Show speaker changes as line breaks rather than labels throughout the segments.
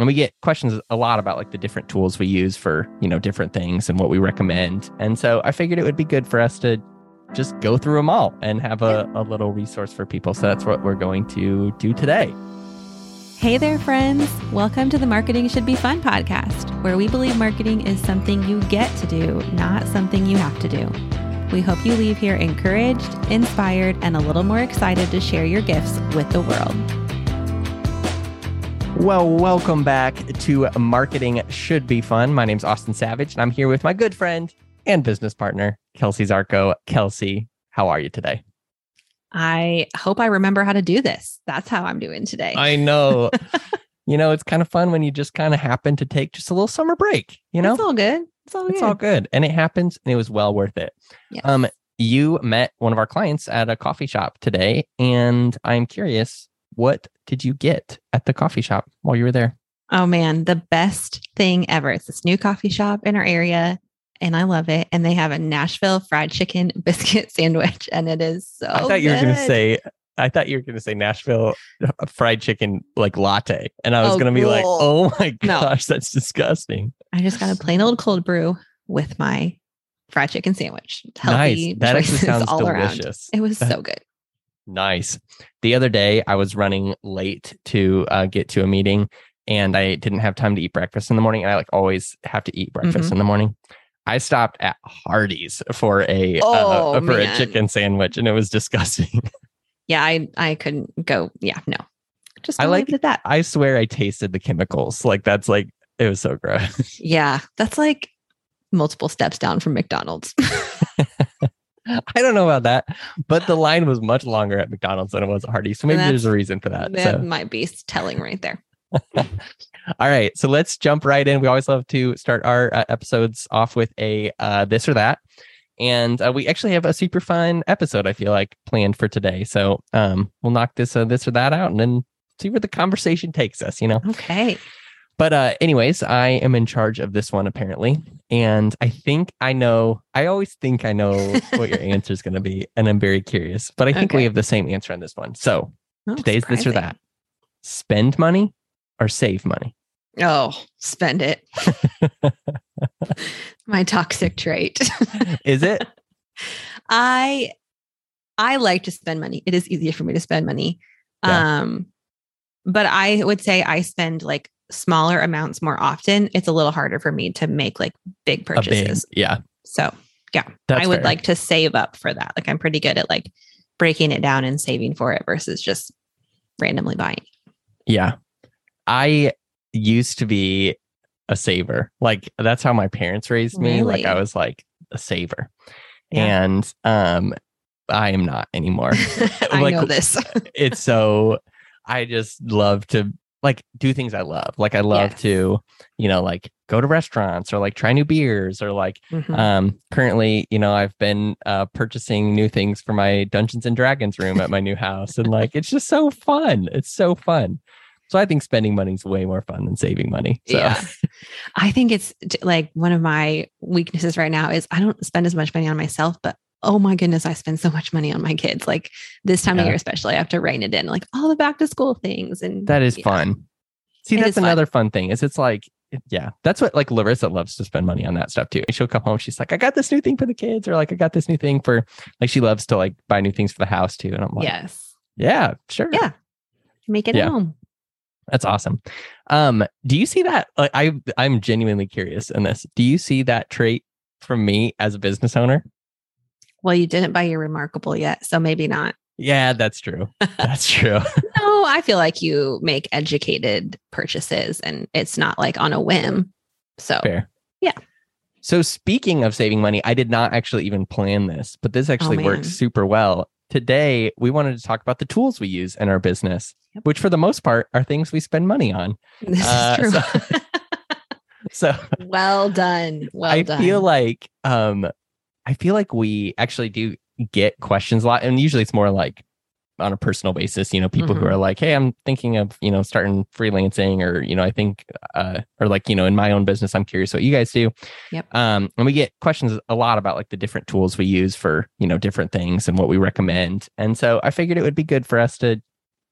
and we get questions a lot about like the different tools we use for, you know, different things and what we recommend. And so I figured it would be good for us to just go through them all and have a, a little resource for people. So that's what we're going to do today.
Hey there, friends. Welcome to the Marketing Should Be Fun podcast, where we believe marketing is something you get to do, not something you have to do. We hope you leave here encouraged, inspired, and a little more excited to share your gifts with the world.
Well, welcome back to Marketing Should Be Fun. My name's Austin Savage, and I'm here with my good friend and business partner, Kelsey Zarco. Kelsey, how are you today?
I hope I remember how to do this. That's how I'm doing today.
I know. you know, it's kind of fun when you just kind of happen to take just a little summer break, you know?
It's all good. It's all good.
It's all good. And it happens and it was well worth it.
Yes.
Um, you met one of our clients at a coffee shop today, and I'm curious, what did you get at the coffee shop while you were there?
Oh man, the best thing ever. It's this new coffee shop in our area and I love it. And they have a Nashville fried chicken biscuit sandwich and it is so
I thought you were going to say I thought you were going to say Nashville uh, fried chicken like latte, and I was
Oh,
going to be like, "Oh my
No.
gosh, that's disgusting."
I just got a plain old cold brew with my fried chicken sandwich. Healthy
nice. That actually
choices
sounds
all around.
delicious.
It was
That-
so good.
Nice. The other day, I was running late to uh, get to a meeting, and I didn't have time to eat breakfast in the morning. And I like always have to eat breakfast
Mhm.
in the morning. I stopped at Hardee's for a
Oh,
uh, for a chicken sandwich, and it was disgusting.
Yeah, I I couldn't go. Yeah, no. Just
I like-
it that.
I swear, I tasted the chemicals. Like that's like it was so gross.
Yeah, that's like multiple steps down from McDonald's.
I don't know about that, but the line was much longer at McDonald's than it was at Hardee's. So maybe there's a reason for that.
that
So.
might be telling right there.
All right, so let's jump right in. We always love to start our uh, episodes off with a uh, this or that, and uh, we actually have a super fun episode. I feel like planned for today, so um, we'll knock this uh, this or that out, and then see where the conversation takes us. You know,
Okay.
But uh, anyways, I am in charge of this one apparently, and I think I know. I always think I know what your answer is going to be, and I'm very curious. But I think we have the same answer on this one. So
Oh,
today's this or that: spend money or save money.
Oh, spend it. My toxic trait.
Is it?
I I like to spend money. It is easier for me to spend money.
Yeah.
Um but I would say I spend like smaller amounts more often. It's a little harder for me to make like big purchases.
yeah.
So, yeah,
That's
I would
fair.
like to save up for that. Like I'm pretty good at like breaking it down and saving for it versus just randomly buying.
Yeah. I used to be a saver. Like that's how my parents raised me. Like I was like a saver.
Yeah.
And um I am not anymore.
I
Like,
know this.
it's so I just love to like do things I love. Like I love
Yes.
to, you know, like go to restaurants or like try new beers or like
Mhm.
um currently, you know, I've been uh purchasing new things for my Dungeons and Dragons room at my new house and like it's just so fun. It's so fun. So I think spending money is way more fun than saving money. So
Yeah. I think it's like one of my weaknesses right now is I don't spend as much money on myself, but oh my goodness, I spend so much money on my kids. Like this time of year, especially, I have to rein it in, like all the back to school things. And
that is
yeah.
fun. See,
It
that's
is fun.
another fun thing is it's like yeah, that's what like Larissa loves to spend money on that stuff too. And She'll come home, she's like, I got this new thing for the kids, or like I got this new thing for like she loves to like buy new things for the house too. And I'm like,
yes.
yeah, sure.
Yeah. Make it
Yeah.
home.
That's awesome. Um, do you see that? Like, I I'm genuinely curious in this. Do you see that trait from me as a business owner?
Well, you didn't buy your remarkable yet. So maybe not.
Yeah, that's true. That's true.
No, I feel like you make educated purchases and it's not like on a whim. So
Fair.
Yeah.
So speaking of saving money, I did not actually even plan this, but this actually
man.
works super well. Today, we wanted to talk about the tools we use in our business,
Yep.
which for the most part are things we spend money on.
this
Uh,
is true.
so- So
well done. Well
I
done.
I feel like um I feel like we actually do get questions a lot and usually it's more like on a personal basis, you know, people who
Mhm.
are like, "Hey, I'm thinking of, you know, starting freelancing or, you know, I think uh or like, you know, in my own business, I'm curious what you guys do."
Yep.
Um and we get questions a lot about like the different tools we use for, you know, different things and what we recommend. And so I figured it would be good for us to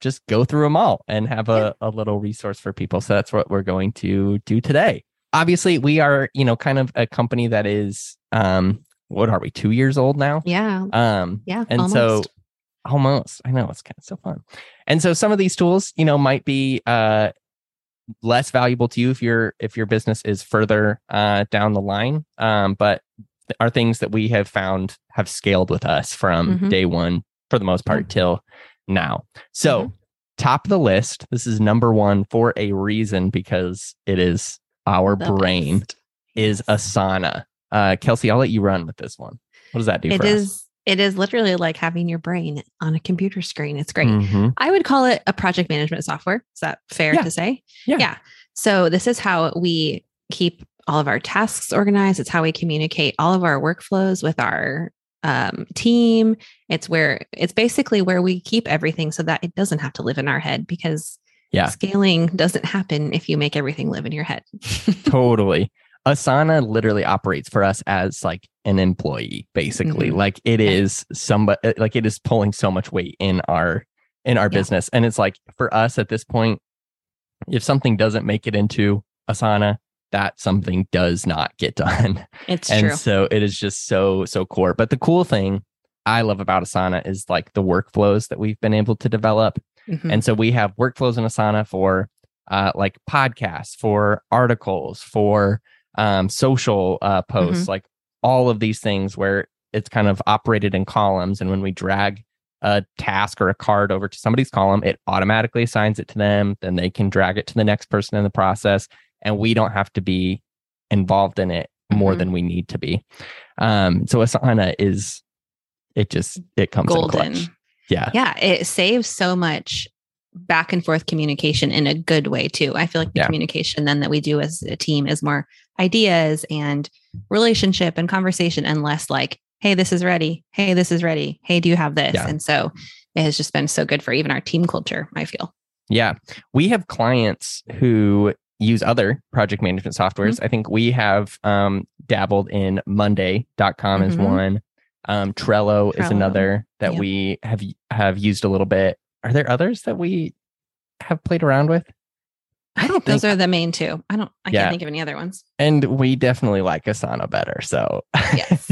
just go through them all and have a, a little resource for people. So that's what we're going to do today. Obviously, we are, you know, kind of a company that is um what are we, two years old now?
Yeah.
Um
Yeah.
and
almost.
so almost i know it's kind of so fun and so some of these tools you know might be uh less valuable to you if your if your business is further uh down the line um but are things that we have found have scaled with us from
Mhm.
day one for the most part
Yeah.
till now so
Mhm.
top of the list this is number one for a reason because it is our
The
brain
best.
is asana uh kelsey i'll let you run with this one what does that do
It
for us
is. It is literally like having your brain on a computer screen. It's great.
Mhm.
I would call it a project management software. Is that fair
Yeah.
to say?
Yeah.
So this is how we keep all of our tasks organized. It's how we communicate all of our workflows with our um, team. It's where it's basically where we keep everything so that it doesn't have to live in our head because
Yeah.
scaling doesn't happen if you make everything live in your head.
totally asana literally operates for us as like an employee basically
Mhm.
like it is somebody like it is pulling so much weight in our in our
Yeah.
business and it's like for us at this point if something doesn't make it into asana that something does not get done
it's
and
true.
so it is just so so core but the cool thing i love about asana is like the workflows that we've been able to develop
Mhm.
and so we have workflows in Asana for uh, like podcasts, for articles, for um, social uh, posts, like all of these things where it's kind of operated in columns. And when we drag a task or a card over to somebody's column, it automatically assigns it to them. Then they can drag it to the next person in the process. And we don't have to be involved in it more
Mhm.
than we need to be. Um, so Asana is, it just, it comes in
golden.
Yeah.
Yeah, it saves so much back and forth communication in a good way too. I feel like the
Yeah.
communication then that we do as a team is more ideas and relationship and conversation and less like, hey, this is ready. Hey, this is ready. Hey, do you have this?
Yeah.
And so it has just been so good for even our team culture, I feel.
Yeah. We have clients who use other project management softwares.
Mm-hmm.
I think we have um, dabbled in Monday.com is
Mhm.
one. Um, Trello, is another that
Yep.
we have have used a little bit. Are there others that we have played around with? I don't
Those
think,
are the main two. I don't I
Yeah.
can't think of any other ones.
and we definitely like Asana better. So
Yes.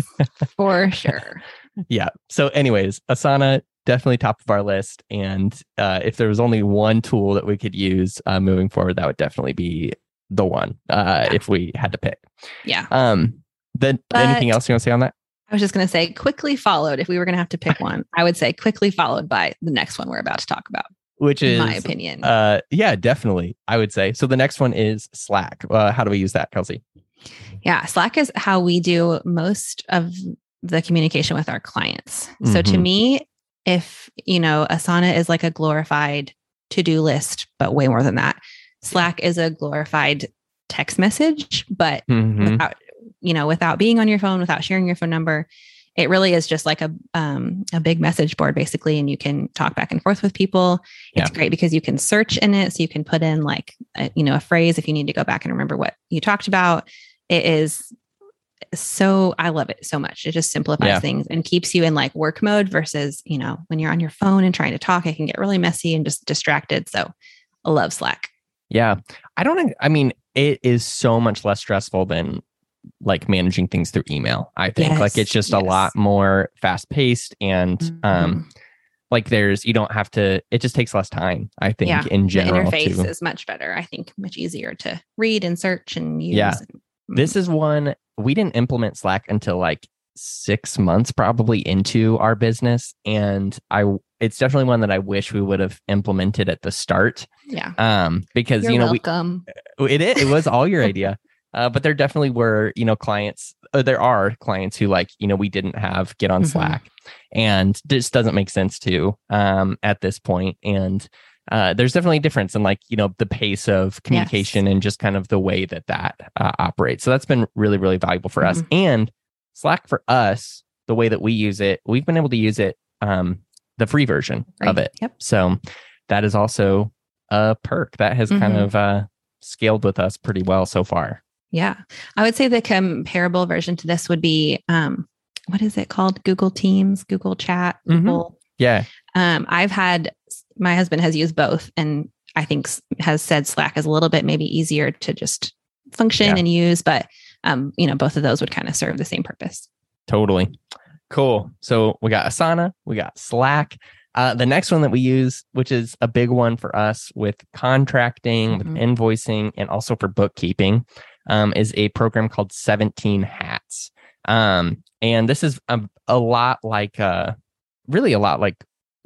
for sure.
yeah. So, anyways, Asana definitely top of our list. And uh, if there was only one tool that we could use uh, moving forward, that would definitely be the one. Uh,
Yeah.
if we had to pick.
Yeah.
Um, then anything else you want to say on that?
I was just going to say quickly followed. If we were going to have to pick one, I would say quickly followed by the next one we're about to talk about,
Which is
my opinion.
Uh, yeah, definitely. I would say. So the next one is Slack. Uh, how do we use that, Kelsey?
Yeah, Slack is how we do most of the communication with our clients. So to
Mhm.
me, if you know, Asana is like a glorified to-do list, but way more than that. Slack is a glorified text message, but
Mhm.
without you know, without being on your phone, without sharing your phone number, it really is just like a um, a big message board basically, and you can talk back and forth with people. It's great because you can search in it, so you can put in like a, you know a phrase if you need to go back and remember what you talked about. It is so I love it so much. It just simplifies
Yeah.
things and keeps you in like work mode versus you know when you're on your phone and trying to talk, it can get really messy and just distracted. So I love Slack.
Yeah. I don't, I mean, it is so much less stressful than like managing things through email. I think like it's just a lot more fast paced and, um,
Mhm.
like there's you don't have to it just takes less time i think
Yeah,
in
the interface
to,
is much better. I think much easier to read and search and use.
Yeah.
and-
this is one we didn't implement slack until like six months probably into our business and i it's definitely one that i wish we would have implemented at the start
yeah.
um because
You're
you know
welcome.
we it, it was all your idea uh, but there definitely were you know clients uh, there are clients who like you know we didn't have get on
Mhm.
slack and this doesn't make sense to um at this point and uh, there's definitely a difference in like you know the pace of communication and just kind of the way that that uh, operates so that's been really really valuable for us
Mhm.
and slack for us the way that we use it we've been able to use it um the free version of it
Yep.
so that is also a perk that has kind
Mhm.
of uh scaled with us pretty well so far
Yeah. I would say the comparable version to this would be um what is it called? Google Teams, Google Chat,
Mhm.
Google
yeah
um, I've had my husband has used both and I think has said Slack is a little bit maybe easier to just function yeah. and use, but um, you know, both of those would kind of serve the same purpose.
Totally. Cool. So we got Asana, we got Slack. Uh, the next one that we use, which is a big one for us with contracting, mm-hmm. with invoicing, and also for bookkeeping, um, is a program called 17 Hats. Um, and this is a, a lot like, uh, really a lot like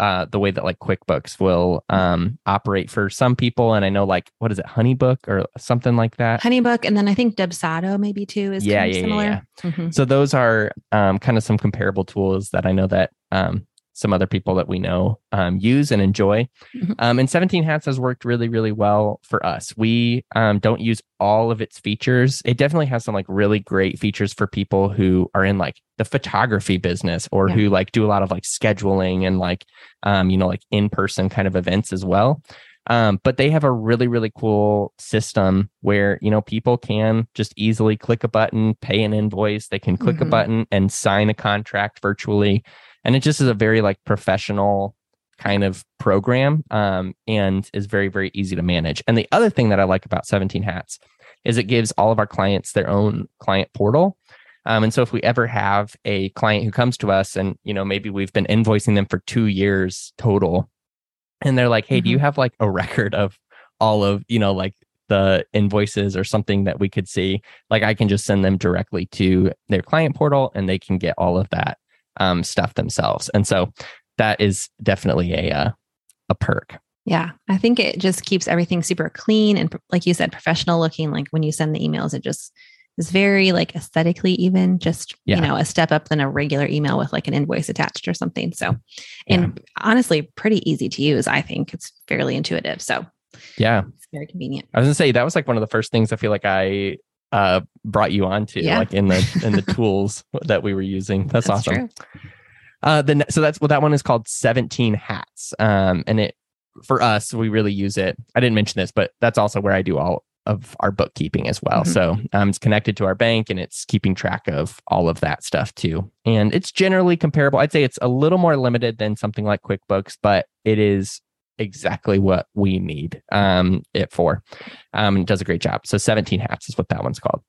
uh, the way that like QuickBooks will um, operate for some people. And I know like what is it, HoneyBook or something like that.
HoneyBook, and then I think Dubsado maybe too is yeah, yeah, similar. Yeah,
yeah. Mm-hmm. So those are um, kind of some comparable tools that I know that um, some other people that we know um, use and enjoy. Mm-hmm. Um, and 17 Hats has worked really, really well for us. We um, don't use all of its features. It definitely has some like really great features for people who are in like the photography business or yeah. who like do a lot of like scheduling and like, um, you know, like in person kind of events as well. Um, but they have a really, really cool system where, you know, people can just easily click a button, pay an invoice. They can click mm-hmm. a button and sign a contract virtually and it just is a very like professional kind of program um, and is very very easy to manage and the other thing that i like about 17 hats is it gives all of our clients their own client portal um, and so if we ever have a client who comes to us and you know maybe we've been invoicing them for two years total and they're like hey mm-hmm. do you mm-hmm. have like a record of all of you know like the invoices or something that we could see like i can just send them directly to their client portal and they can get all of that um, stuff themselves. And so that is definitely a uh, a perk.
Yeah, I think it just keeps everything super clean and, like you said, professional looking. Like when you send the emails, it just is very like aesthetically even just yeah. you know a step up than a regular email with like an invoice attached or something so and yeah. honestly pretty easy to use i think it's fairly intuitive so
yeah
it's very convenient
i was gonna say that was like one of the first things i feel like i uh, brought you on to, yeah. like in the in the tools that we were using. That's, that's awesome. True. Uh, the so that's what that one is called. Seventeen hats. Um, and it for us, we really use it. I didn't mention this, but that's also where I do all of our bookkeeping as well. Mm-hmm. So um, it's connected to our bank and it's keeping track of all of that stuff too. And it's generally comparable. I'd say it's a little more limited than something like QuickBooks, but it is exactly what we need um, it for. Um, it does a great job. So 17 hats is what that one's called.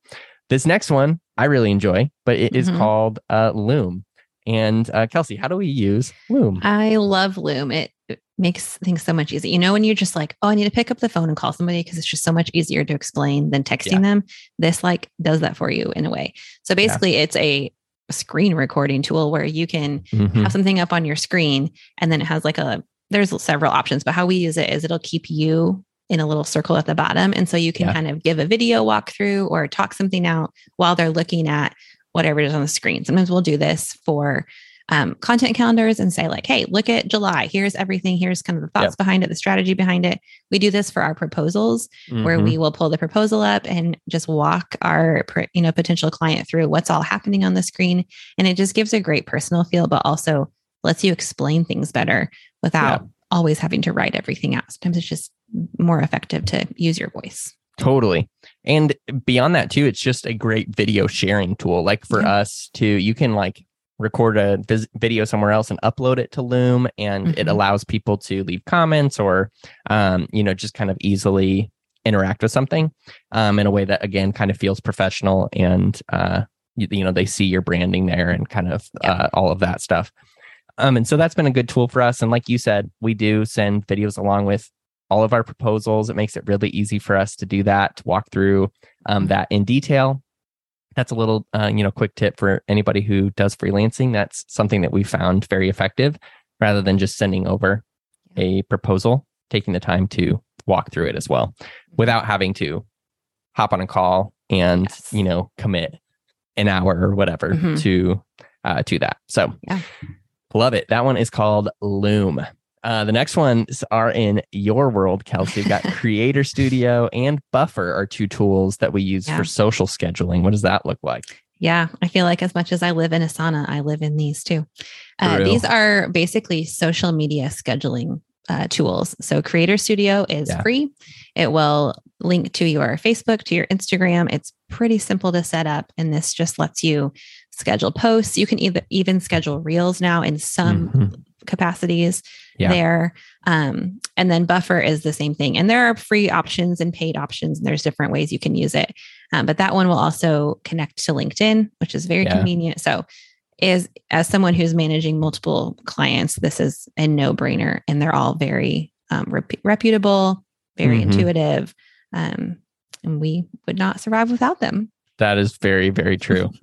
This next one I really enjoy, but it is mm-hmm. called uh, Loom. And uh, Kelsey, how do we use Loom?
I love Loom. It, it makes things so much easier. You know, when you're just like, oh, I need to pick up the phone and call somebody because it's just so much easier to explain than texting yeah. them. This like does that for you in a way. So basically, yeah. it's a screen recording tool where you can mm-hmm. have something up on your screen and then it has like a there's several options, but how we use it is it'll keep you in a little circle at the bottom. And so you can yeah. kind of give a video walkthrough or talk something out while they're looking at whatever it is on the screen. Sometimes we'll do this for um, content calendars and say, like, hey, look at July. Here's everything. Here's kind of the thoughts behind it, the strategy behind it. We do this for our proposals mm-hmm. where we will pull the proposal up and just walk our you know potential client through what's all happening on the screen. And it just gives a great personal feel, but also lets you explain things better without yeah. always having to write everything out. Sometimes it's just more effective to use your voice.
Totally. And beyond that too, it's just a great video sharing tool. Like for yeah. us to, you can like record a vis- video somewhere else and upload it to Loom, and mm-hmm. it allows people to leave comments or, um, you know, just kind of easily interact with something um, in a way that again kind of feels professional and uh, you, you know they see your branding there and kind of yeah. uh, all of that stuff. Um, and so that's been a good tool for us. And like you said, we do send videos along with all of our proposals. It makes it really easy for us to do that, to walk through um, that in detail. That's a little, uh, you know, quick tip for anybody who does freelancing. That's something that we found very effective, rather than just sending over a proposal, taking the time to walk through it as well, without having to hop on a call and yes. you know commit an hour or whatever mm-hmm. to uh, to that. So yeah. Love it. That one is called Loom. Uh, the next ones are in your world, Kelsey. We've got Creator Studio and Buffer are two tools that we use yeah. for social scheduling. What does that look like?
Yeah, I feel like as much as I live in Asana, I live in these too. Uh, these are basically social media scheduling uh, tools. So Creator Studio is yeah. free. It will link to your Facebook, to your Instagram. It's pretty simple to set up. And this just lets you schedule posts. You can either even schedule reels now in some mm-hmm. capacities
Yeah.
there. Um, and then Buffer is the same thing. And there are free options and paid options, and there's different ways you can use it. Um, but that one will also connect to LinkedIn, which is very
Yeah.
convenient. So, is as someone who's managing multiple clients, this is a no brainer, and they're all very um, rep- reputable, very
Mhm.
intuitive, um, and we would not survive without them.
That is very, very true.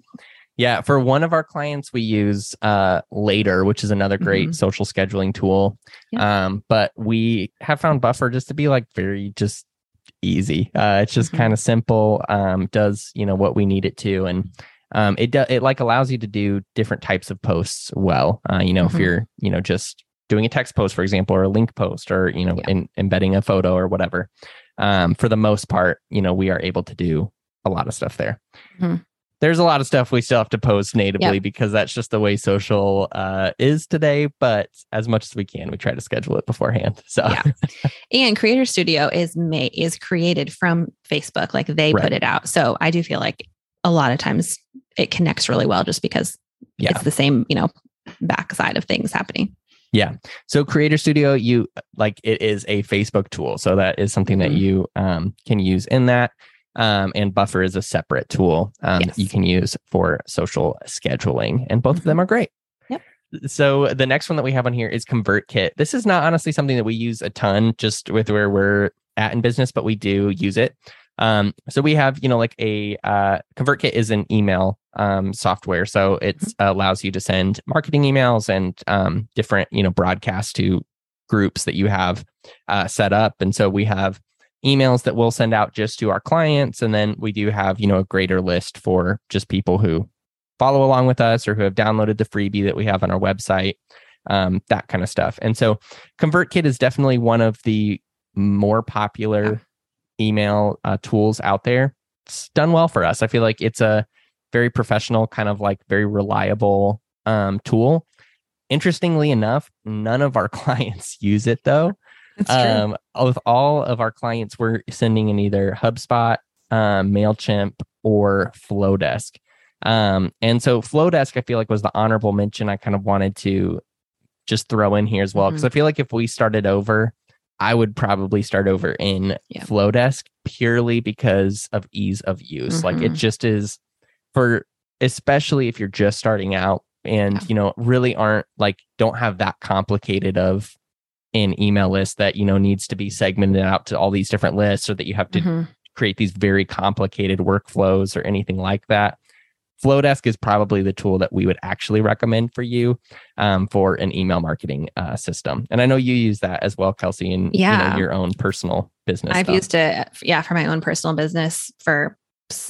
yeah. For one of our clients, we use uh, Later, which is another great
Mhm.
social scheduling tool. Um, but we have found Buffer just to be like very just easy. Uh, it's just
Mhm.
kind of simple. Um, does you know what we need it to, and um, it does it like allows you to do different types of posts well. Uh, you know, if
Mhm.
you're you know just doing a text post, for example, or a link post, or you know,
Yeah.
in, embedding a photo or whatever. Um, for the most part, you know, we are able to do a lot of stuff there.
Mhm.
There's a lot of stuff we still have to post natively
Yep.
because that's just the way social uh, is today. But as much as we can, we try to schedule it beforehand. So
Yeah. And Creator Studio is made is created from Facebook, like they
Right.
put it out. So I do feel like a lot of times it connects really well, just because
Yeah.
it's the same, you know, backside of things happening. Yeah.
So Creator Studio, you like it is a Facebook tool. So that is something that
Mhm.
you um, can use in that. Um, and Buffer is a separate tool um, that
Yes.
you can use for social scheduling, and both of them are great.
Yep.
So the next one that we have on here is ConvertKit. This is not honestly something that we use a ton, just with where we're at in business, but we do use it. Um, so we have, you know, like a uh, ConvertKit is an email um, software, so it allows you to send marketing emails and um, different, you know, broadcasts to groups that you have uh, set up. And so we have emails that we'll send out just to our clients, and then we do have, you know, a greater list for just people who follow along with us or who have downloaded the freebie that we have on our website, um, that kind of stuff. And so ConvertKit is definitely one of the more popular email uh, tools out there. It's done well for us. I feel like it's a very professional, kind of like very reliable um, tool. Interestingly enough, none of our clients use it though.
That's
Um, with all of our clients, we're sending in either HubSpot, um, Mailchimp, or Flodesk. Um, and so Flodesk, I feel like was the honorable mention I kind of wanted to just throw in here as well because I feel like if we started over, I would probably start over in
Yeah.
Flodesk purely because of ease of use. Like it
Mhm.
just is for especially if you're just starting out and
Yeah.
you know really aren't like don't have that complicated of an email list that you know needs to be segmented out to all these different lists or that you have to
Mhm.
create these very complicated workflows or anything like that. Flodesk is probably the tool that we would actually recommend for you um, for an email marketing uh, system. And I know you use that as well, Kelsey, in you know,
Yeah.
your own personal business.
I've
stuff.
used it, yeah, for my own personal business for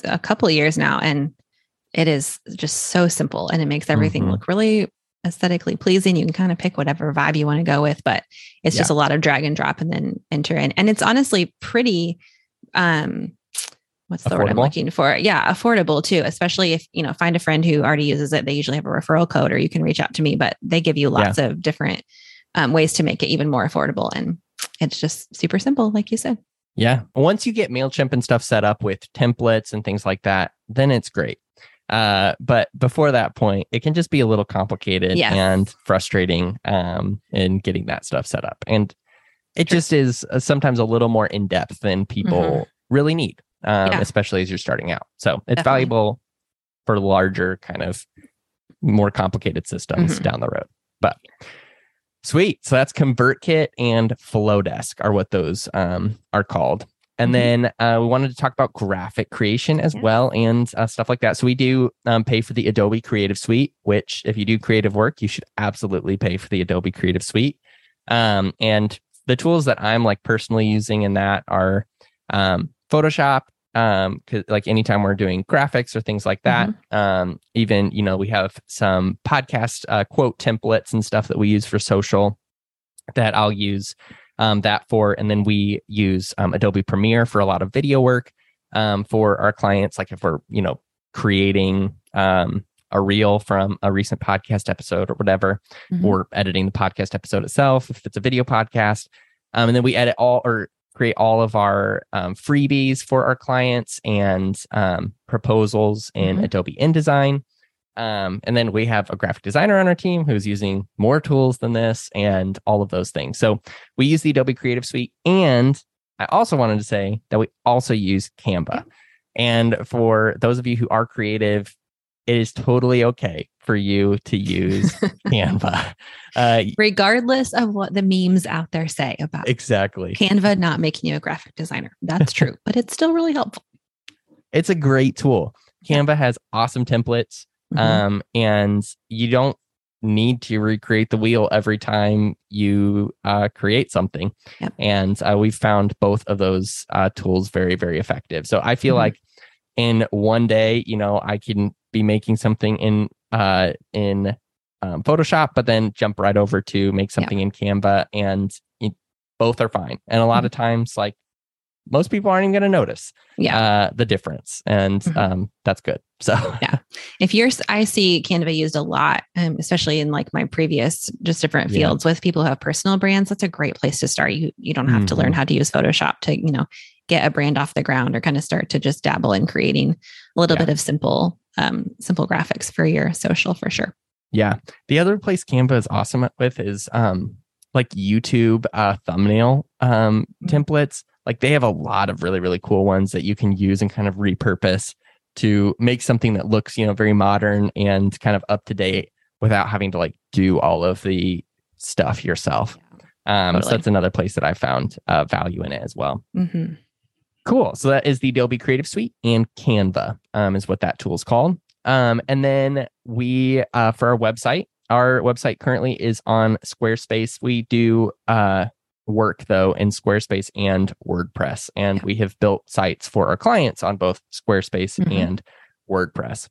a couple of years now, and it is just so simple, and it makes everything
Mhm.
look really aesthetically pleasing. You can kind of pick whatever vibe you want to go with, but it's just a lot of drag and drop and then enter in, and it's honestly pretty. um What's the word I'm looking for? Yeah, affordable too, especially if you know find a friend who already uses it. They usually have a referral code, or you can reach out to me. But they give you lots of different um, ways to make it even more affordable, and it's just super simple, like you said.
Yeah. Once you get MailChimp and stuff set up with templates and things like that, then it's great. Uh, but before that point, it can just be a little complicated
Yes.
and frustrating um, in getting that stuff set up. And it
Sure.
just is uh, sometimes a little more in depth than people
Mhm.
really need, um,
Yeah.
especially as you're starting out. So it's
Definitely.
valuable for larger, kind of more complicated systems
Mhm.
down the road. But Sweet. So that's ConvertKit and Flodesk are what those um, are called. And
Mhm.
then uh, we wanted to talk about graphic creation as
Yeah.
well and uh, stuff like that. So we do um, pay for the Adobe Creative Suite, which if you do creative work, you should absolutely pay for the Adobe Creative Suite. Um, and the tools that I'm like personally using in that are um, Photoshop. Um, 'cause, like anytime we're doing graphics or things like that, um, even you know we have some podcast uh, quote templates and stuff that we use for social that I'll use um, that for, and then we use um, Adobe Premiere for a lot of video work um, for our clients. Like if we're you know creating um, a reel from a recent podcast episode or whatever,
Mhm.
or editing the podcast episode itself if it's a video podcast, um, and then we edit all or create all of our um, freebies for our clients and um, proposals in
Mhm.
Adobe InDesign. Um, and then we have a graphic designer on our team who's using more tools than this and all of those things. So we use the Adobe Creative Suite. And I also wanted to say that we also use Canva. And for those of you who are creative, it is totally okay for you to use Canva. Uh,
Regardless of what the memes out there say about
exactly.
Canva not making you a graphic designer. That's true, but it's still really helpful.
It's a great tool. Canva has awesome templates.
Mhm.
Um, and you don't need to recreate the wheel every time you uh, create something.
Yep.
And uh, we've found both of those uh, tools very, very effective. So I feel
Mhm.
like in one day, you know, I can be making something in uh, in um, Photoshop, but then jump right over to make something in Canva, and it, both are fine. And a lot of times, like most people aren't even going to notice
Yeah.
uh, the difference, and
Mhm.
um, that's good. So yeah.
if you're i see canva used a lot um, especially in like my previous just different
Yeah.
fields with people who have personal brands that's a great place to start you you don't have to learn
Mhm.
how to use photoshop to you know get a brand off the ground or kind of start to just dabble in creating a little
Yeah.
bit of simple um, simple graphics for your social for sure
Yeah. The other place Canva is awesome with is um like YouTube uh thumbnail um
Mhm.
templates. Like they have a lot of really really cool ones that you can use and kind of repurpose to make something that looks, you know, very modern and kind of up to date without having to like do all of the stuff yourself. Um so that's another place that I found uh value in it as well.
hmm
Cool. So that is the Adobe Creative Suite and Canva um, is what that tool is called. Um, and then we, uh, for our website, our website currently is on Squarespace. We do uh, work though in Squarespace and WordPress, and we have built sites for our clients on both Squarespace
Mhm.
and WordPress.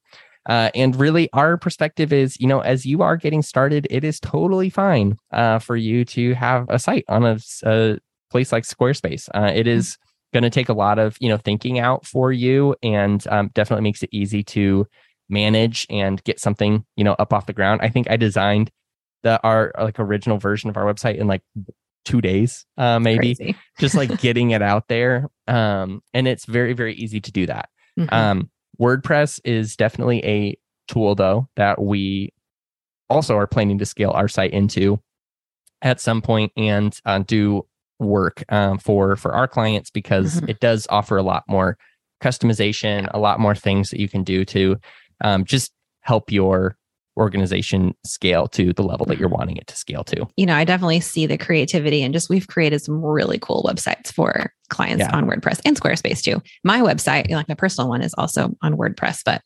Uh, and really, our perspective is, you know, as you are getting started, it is totally fine uh, for you to have a site on a place like Squarespace. Uh, it is going to take a lot of you know thinking out for you and um, definitely makes it easy to manage and get something you know up off the ground i think i designed the our like original version of our website in like two days uh maybe just like getting it out there um and it's very very easy to do that
Mhm.
um wordpress is definitely a tool though that we also are planning to scale our site into at some point and uh, do work um, for for our clients because
Mhm.
it does offer a lot more customization, a lot more things that you can do to um, just help your organization scale to the level that you're wanting it to scale to.
you know, I definitely see the creativity and just we've created some really cool websites for clients
Yeah.
on WordPress and Squarespace too. My website, like my personal one, is also on WordPress, but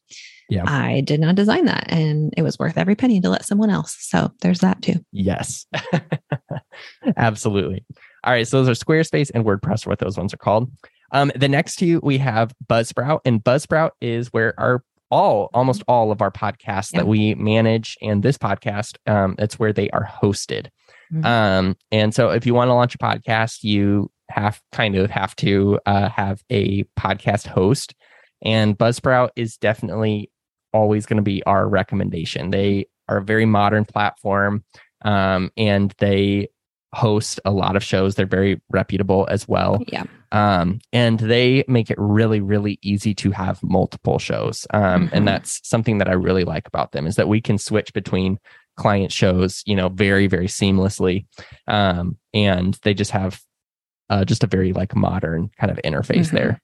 Yeah.
I did not design that and it was worth every penny to let someone else. So there's that too.
Yes, absolutely. All right, so those are Squarespace and WordPress, what those ones are called. Um, the next two we have Buzzsprout, and Buzzsprout is where our all almost all of our podcasts
Yeah.
that we manage and this podcast, um, it's where they are hosted.
Mhm.
Um, and so if you want to launch a podcast, you have kind of have to uh, have a podcast host, and Buzzsprout is definitely always going to be our recommendation. They are a very modern platform, um, and they host a lot of shows. They're very reputable as well.
Yeah.
Um, and they make it really, really easy to have multiple shows. Um,
Mhm.
and that's something that I really like about them is that we can switch between client shows, you know, very, very seamlessly. Um, and they just have uh, just a very like modern kind of interface
Mhm.
there.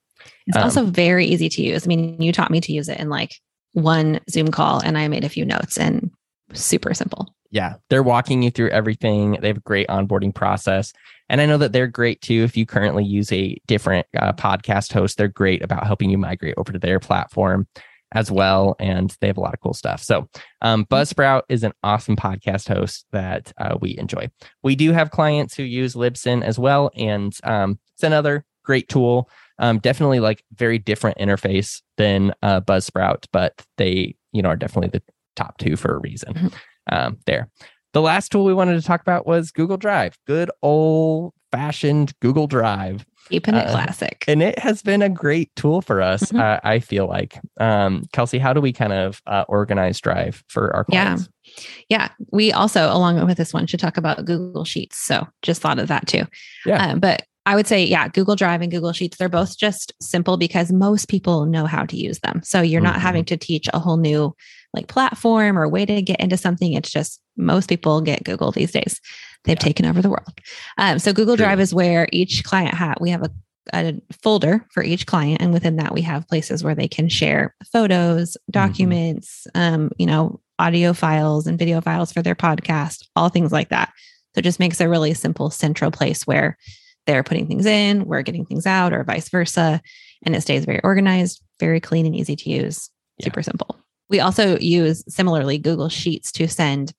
It's
Um,
also very easy to use. I mean, you taught me to use it in like one Zoom call and I made a few notes and super simple.
yeah, they're walking you through everything. They have a great onboarding process. And I know that they're great too. If you currently use a different uh, podcast host, they're great about helping you migrate over to their platform as well. And they have a lot of cool stuff. So, um, Buzzsprout is an awesome podcast host that uh, we enjoy. We do have clients who use Libsyn as well. And um, it's another great tool. Um, definitely like very different interface than uh, Buzzsprout, but they, you know, are definitely the top two for a reason
Mhm.
um, there. The last tool we wanted to talk about was Google Drive. Good old fashioned Google Drive.
Keeping it
Uh,
classic.
And it has been a great tool for us,
Mhm.
uh, I feel like. Um, Kelsey, how do we kind of uh, organize Drive for our clients?
Yeah. Yeah. We also, along with this one, should talk about Google Sheets. So just thought of that too.
Yeah.
Uh, but I would say, yeah, Google Drive and Google Sheets, they're both just simple because most people know how to use them. So you're not
Mhm.
having to teach a whole new like platform or way to get into something. It's just most people get Google these days. They've
Yeah.
taken over the world. Um, so Google
True.
Drive is where each client hat we have a, a folder for each client, and within that we have places where they can share photos, documents, um, you know, audio files and video files for their podcast, all things like that. So it just makes a really simple central place where they're putting things in, we're getting things out, or vice versa. And it stays very organized, very clean and easy to use,
Yeah.
super simple. We also use similarly Google Sheets to send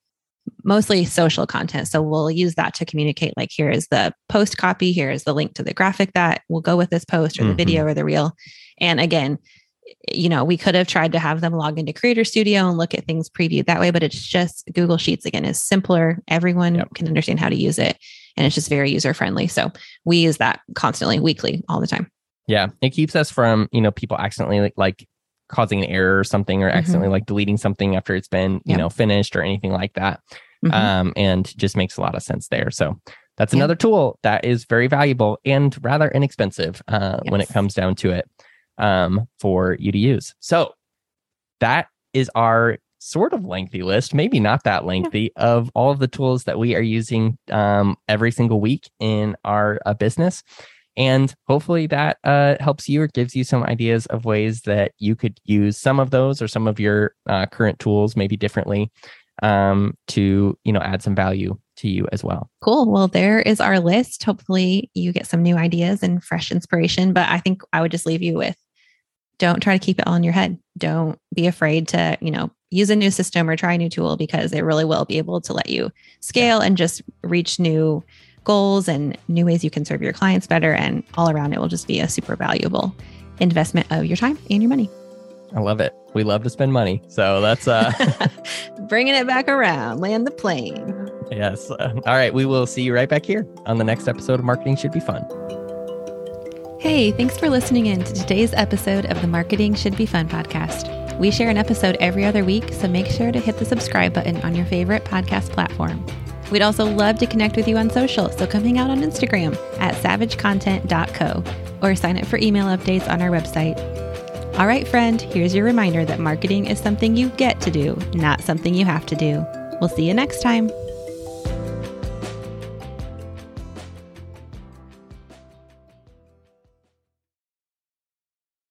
mostly social content. So we'll use that to communicate like, here is the post copy, here is the link to the graphic that will go with this post or the
Mhm.
video or the reel. And again, you know, we could have tried to have them log into Creator Studio and look at things previewed that way, but it's just Google Sheets again is simpler. Everyone
Yep.
can understand how to use it and it's just very user friendly. So we use that constantly, weekly, all the time.
Yeah, it keeps us from you know people accidentally like, like causing an error or something, or
Mhm.
accidentally like deleting something after it's been you
Yep.
know finished or anything like that.
Mhm.
Um, and just makes a lot of sense there. So that's
Yeah.
another tool that is very valuable and rather inexpensive uh, when it comes down to it um, for you to use. So that is our sort of lengthy list, maybe not that lengthy, of all of the tools that we are using um, every single week in our uh, business. And hopefully that uh, helps you or gives you some ideas of ways that you could use some of those or some of your uh, current tools maybe differently um, to you know add some value to you as well.
Cool. Well, there is our list. Hopefully, you get some new ideas and fresh inspiration. But I think I would just leave you with don't try to keep it all in your head. Don't be afraid to, you know, use a new system or try a new tool because it really will be able to let you scale and just reach new goals and new ways you can serve your clients better. And all around, it will just be a super valuable investment of your time and your money.
I love it. We love to spend money, so that's uh
Bringing it back around, land the plane.
yes. Uh, all right, we will see you right back here on the next episode of Marketing Should Be Fun.
Hey, thanks for listening in to today's episode of the Marketing Should Be Fun podcast. We share an episode every other week, so make sure to hit the subscribe button on your favorite podcast platform. We'd also love to connect with you on social, so come hang out on Instagram at savagecontent.co or sign up for email updates on our website. All right, friend, here's your reminder that marketing is something you get to do, not something you have to do. We'll see you next time.